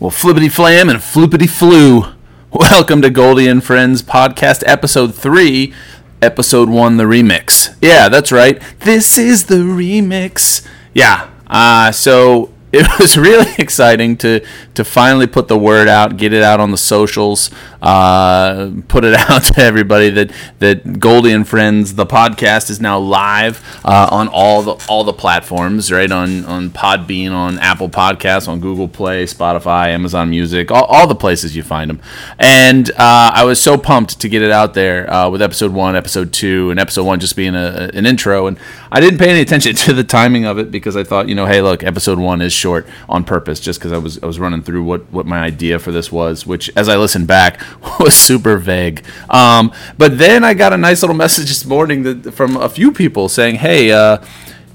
Well, flippity flam and floopity flu. Welcome to Goldie and Friends podcast, episode three, episode one, the remix. Yeah, that's right. This is the remix. Yeah. Uh, so it was really exciting to to finally put the word out, get it out on the socials, uh, put it out to everybody that that Goldie and Friends, the podcast, is now live uh, on all the all the platforms, right on on Podbean, on Apple Podcasts, on Google Play, Spotify, Amazon Music, all, all the places you find them. And uh, I was so pumped to get it out there uh, with episode one, episode two, and episode one just being a, an intro. And I didn't pay any attention to the timing of it because I thought, you know, hey, look, episode one is short on purpose, just because I was I was running through what what my idea for this was, which as I listened back was super vague. Um, but then I got a nice little message this morning that, from a few people saying, "Hey, uh,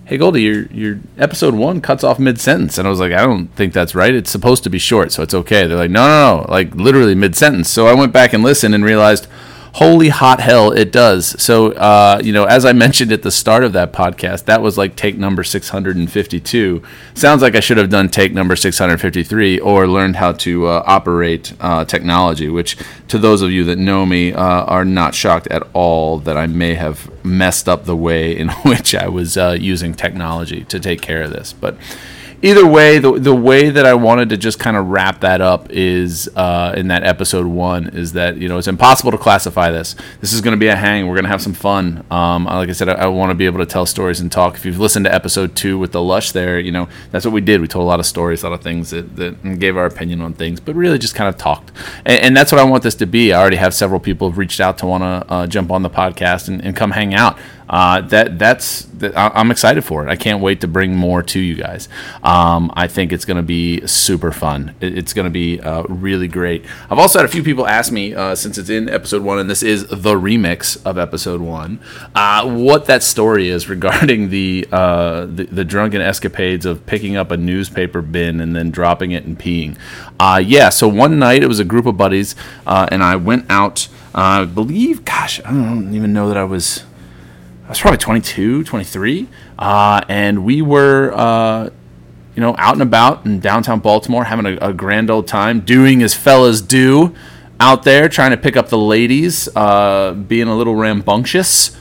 hey Goldie, your your episode one cuts off mid sentence," and I was like, "I don't think that's right. It's supposed to be short, so it's okay." They're like, "No, no, no, like literally mid sentence." So I went back and listened and realized holy hot hell it does. So uh, you know as i mentioned at the start of that podcast that was like take number 652 sounds like i should have done take number 653 or learned how to uh, operate uh, technology which to those of you that know me uh, are not shocked at all that i may have messed up the way in which i was uh, using technology to take care of this. But either way, the the way that I wanted to just kind of wrap that up is uh, in that episode one is that you know it's impossible to classify this. This is going to be a hang. We're going to have some fun. Um, like I said, I, I want to be able to tell stories and talk. If you've listened to episode two with the lush, there, you know that's what we did. We told a lot of stories, a lot of things that, that gave our opinion on things, but really just kind of talked. And, and, that's what I want this to be. I already have several people have reached out to want to uh, jump on the podcast and, and come hang out uh, that that's that, I'm excited for it. I can't wait to bring more to you guys. Um, I think it's going to be super fun. it's going to be uh, really great. I've also had a few people ask me uh, since it's in episode one, and this is the remix of episode one, uh, what that story is regarding the, uh, the, the drunken escapades of picking up a newspaper bin and then dropping it and peeing. Uh, yeah, so one night it was a group of buddies, and I went out. I believe, gosh, I don't even know that I was I was probably 22, 23, uh, and we were, uh, you know, out and about in downtown Baltimore, having a, a, grand old time, doing as fellas do out there, trying to pick up the ladies, uh, being a little rambunctious.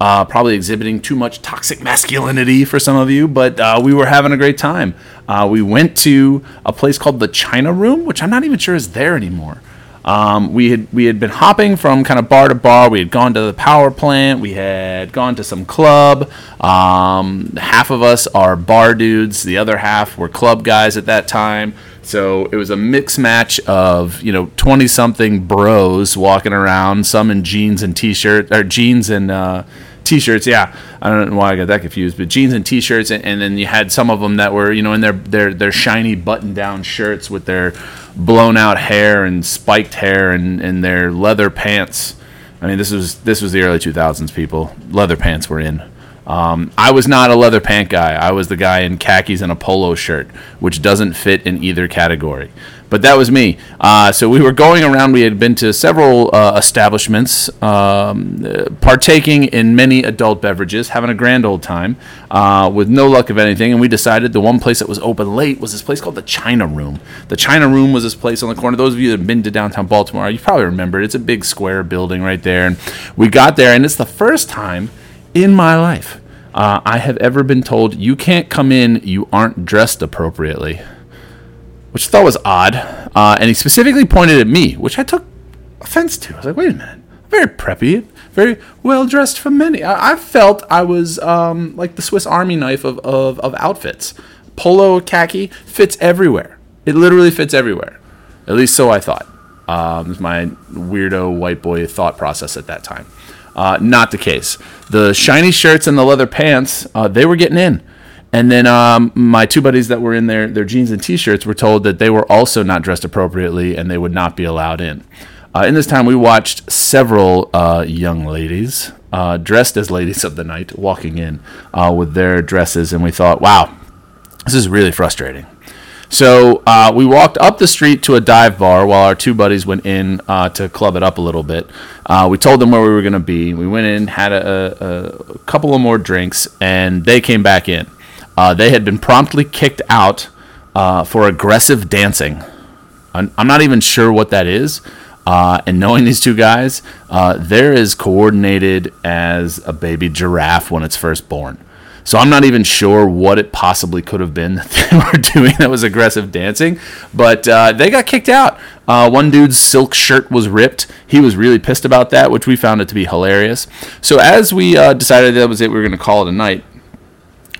Uh, probably exhibiting too much toxic masculinity for some of you, but uh, we were having a great time. Uh, we went to a place called the China Room, which I'm not even sure is there anymore. Um, we had we had been hopping from kind of bar to bar. We had gone to the power plant. We had gone to some club. Um, half of us are bar dudes. The other half were club guys at that time. So it was a mix match of you know twenty something bros walking around, some in jeans and t-shirt or jeans and uh, t-shirts. Yeah, I don't know why I got that confused, but jeans and t-shirts, and, and then you had some of them that were you know in their their their shiny button-down shirts with their blown out hair and spiked hair and, and their leather pants. I mean, this was this was the early 2000s. People, leather pants were in. Um, I was not a leather pant guy. I was the guy in khakis and a polo shirt, which doesn't fit in either category but that was me. Uh, so we were going around. We had been to several uh, establishments, um, partaking in many adult beverages, having a grand old time, uh, with no luck of anything. And we decided the one place that was open late was this place called the China Room. The China Room was this place on the corner. Those of you that have been to downtown Baltimore, you probably remember it. It's a big square building right there. And we got there, and it's the first time in my life uh, I have ever been told you can't come in. You aren't dressed appropriately which I thought was odd. Uh, and he specifically pointed at me, which I took offense to. I was like, wait a minute. Very preppy, very well dressed for many. I, I felt I was um, like the Swiss Army knife of, of, of outfits. Polo khaki fits everywhere. It literally fits everywhere. At least so I thought. Um, was my weirdo white boy thought process at that time. Uh, not the case. The shiny shirts and the leather pants, uh, they were getting in. And then um, my two buddies that were in their, their jeans and t-shirts were told that they were also not dressed appropriately and they would not be allowed in. Uh, in this time, we watched several uh, young ladies uh, dressed as ladies of the night walking in uh, with their dresses, and we thought, wow, this is really frustrating. So uh, we walked up the street to a dive bar while our two buddies went in uh, to club it up a little bit. we told them where we were going to be. We went in, had a, a, a couple of more drinks, and they came back in. Uh, they had been promptly kicked out uh, for aggressive dancing. I'm, not even sure what that is. Uh, and knowing these two guys, uh, they're as coordinated as a baby giraffe when it's first born. So I'm not even sure what it possibly could have been that they were doing that was aggressive dancing, but uh, they got kicked out. Uh, one dude's silk shirt was ripped. He was really pissed about that, which we found it to be hilarious. So as we uh, decided that was it, we were going to call it a night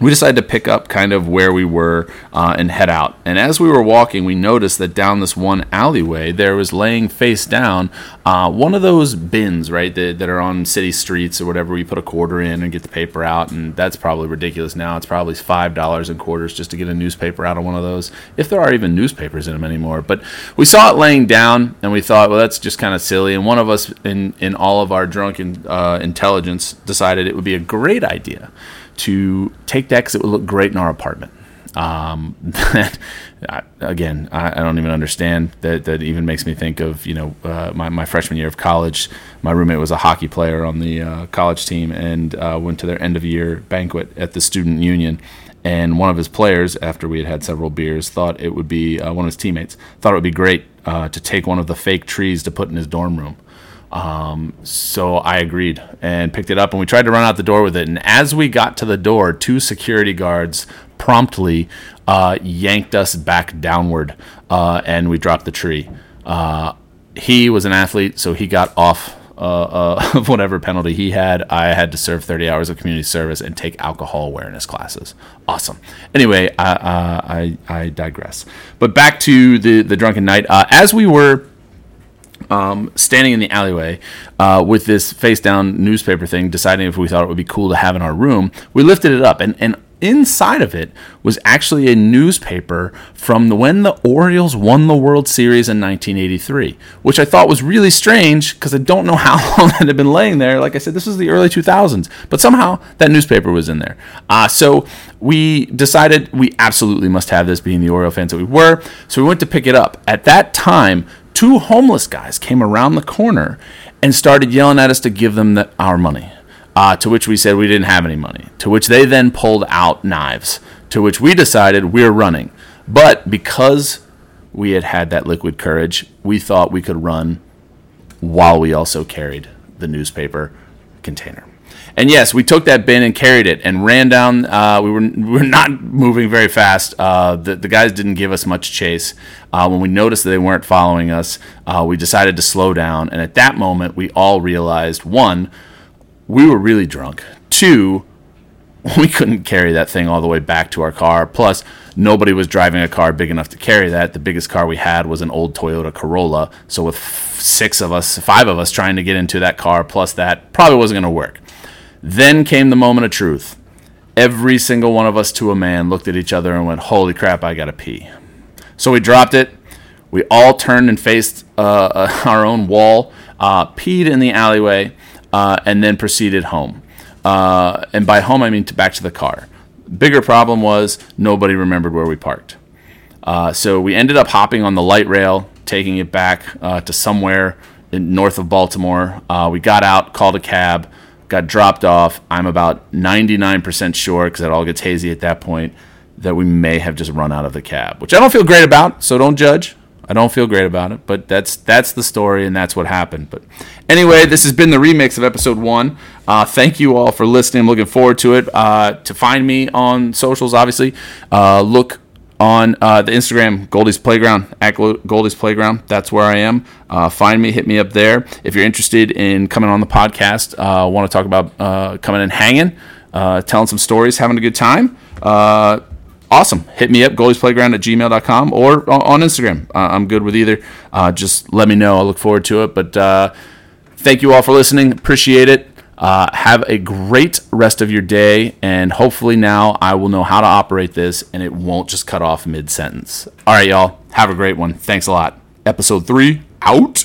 we decided to pick up kind of where we were uh, and head out. And as we were walking, we noticed that down this one alleyway, there was laying face down uh, one of those bins, right, that, that, are on city streets or whatever, We put a quarter in and get the paper out. And that's probably ridiculous now. It's probably $5 in quarters just to get a newspaper out of one of those, if there are even newspapers in them anymore. But we saw it laying down and we thought, well, that's just kind of silly. And one of us, in, in all of our drunken uh, intelligence, decided it would be a great idea to take that because it would look great in our apartment. Um, again, I, I, don't even understand that. That even makes me think of you know uh, my my freshman year of college. My roommate was a hockey player on the uh, college team and uh, went to their end of year banquet at the student union. And one of his players, after we had had several beers, thought it would be uh, one of his teammates thought it would be great uh, to take one of the fake trees to put in his dorm room. Um, so I agreed and picked it up, and we tried to run out the door with it. And as we got to the door, two security guards promptly uh, yanked us back downward, uh, and we dropped the tree. Uh, he was an athlete, so he got off uh, uh, of whatever penalty he had. I had to serve 30 hours of community service and take alcohol awareness classes. Awesome. Anyway, I, uh, I, I digress. But back to the, the drunken night. as we were um, standing in the alleyway uh, with this face down newspaper thing, deciding if we thought it would be cool to have in our room. We lifted it up, and, and inside of it was actually a newspaper from the, when the Orioles won the World Series in 1983, which I thought was really strange because I don't know how long it had been laying there. Like I said, this was the early 2000s, but somehow that newspaper was in there. Uh, so we decided we absolutely must have this, being the Oriole fans that we were. So we went to pick it up. At that time, two homeless guys came around the corner and started yelling at us to give them the, our money. Uh, to which we said we didn't have any money. To which they then pulled out knives. To which we decided we're running. But because we had had that liquid courage, we thought we could run while we also carried the newspaper container. And yes, we took that bin and carried it and ran down. Uh, we were we were not moving very fast. Uh, the the guys didn't give us much chase. Uh, when we noticed that they weren't following us, uh, we decided to slow down. And at that moment, we all realized one, we were really drunk. Two, we couldn't carry that thing all the way back to our car. Plus, nobody was driving a car big enough to carry that. The biggest car we had was an old Toyota Corolla. So with six of us, five of us trying to get into that car, plus that probably wasn't going to work. Then came the moment of truth. Every single one of us to a man looked at each other and went, Holy crap, I gotta pee. So we dropped it. We all turned and faced uh, uh, our own wall, uh, peed in the alleyway, uh, and then proceeded home. Uh, and by home, I mean to back to the car. Bigger problem was nobody remembered where we parked. Uh, so we ended up hopping on the light rail, taking it back to somewhere north of Baltimore. we got out, called a cab got dropped off. I'm about 99% sure, because it all gets hazy at that point, that we may have just run out of the cab, which I don't feel great about. So don't judge. I don't feel great about it, but that's that's the story and that's what happened. But anyway, this has been the remix of episode one. Uh, thank you all for listening. I'm looking forward to it. Uh, to find me on socials, obviously, uh, look on uh, the Instagram, Goldie's Playground, at Goldie's Playground. That's where I am. Uh, find me, hit me up there. If you're interested in coming on the podcast, uh, want to talk about uh, coming and hanging, uh, telling some stories, having a good time, uh, awesome. Hit me up, Goldie's Playground at gmail.com or on Instagram. I'm good with either. just let me know. I look forward to it. But thank you all for listening. Appreciate it. Uh, have a great rest of your day, and hopefully now I will know how to operate this and it won't just cut off mid sentence. All right, y'all. Have a great one. Thanks a lot. Episode three out.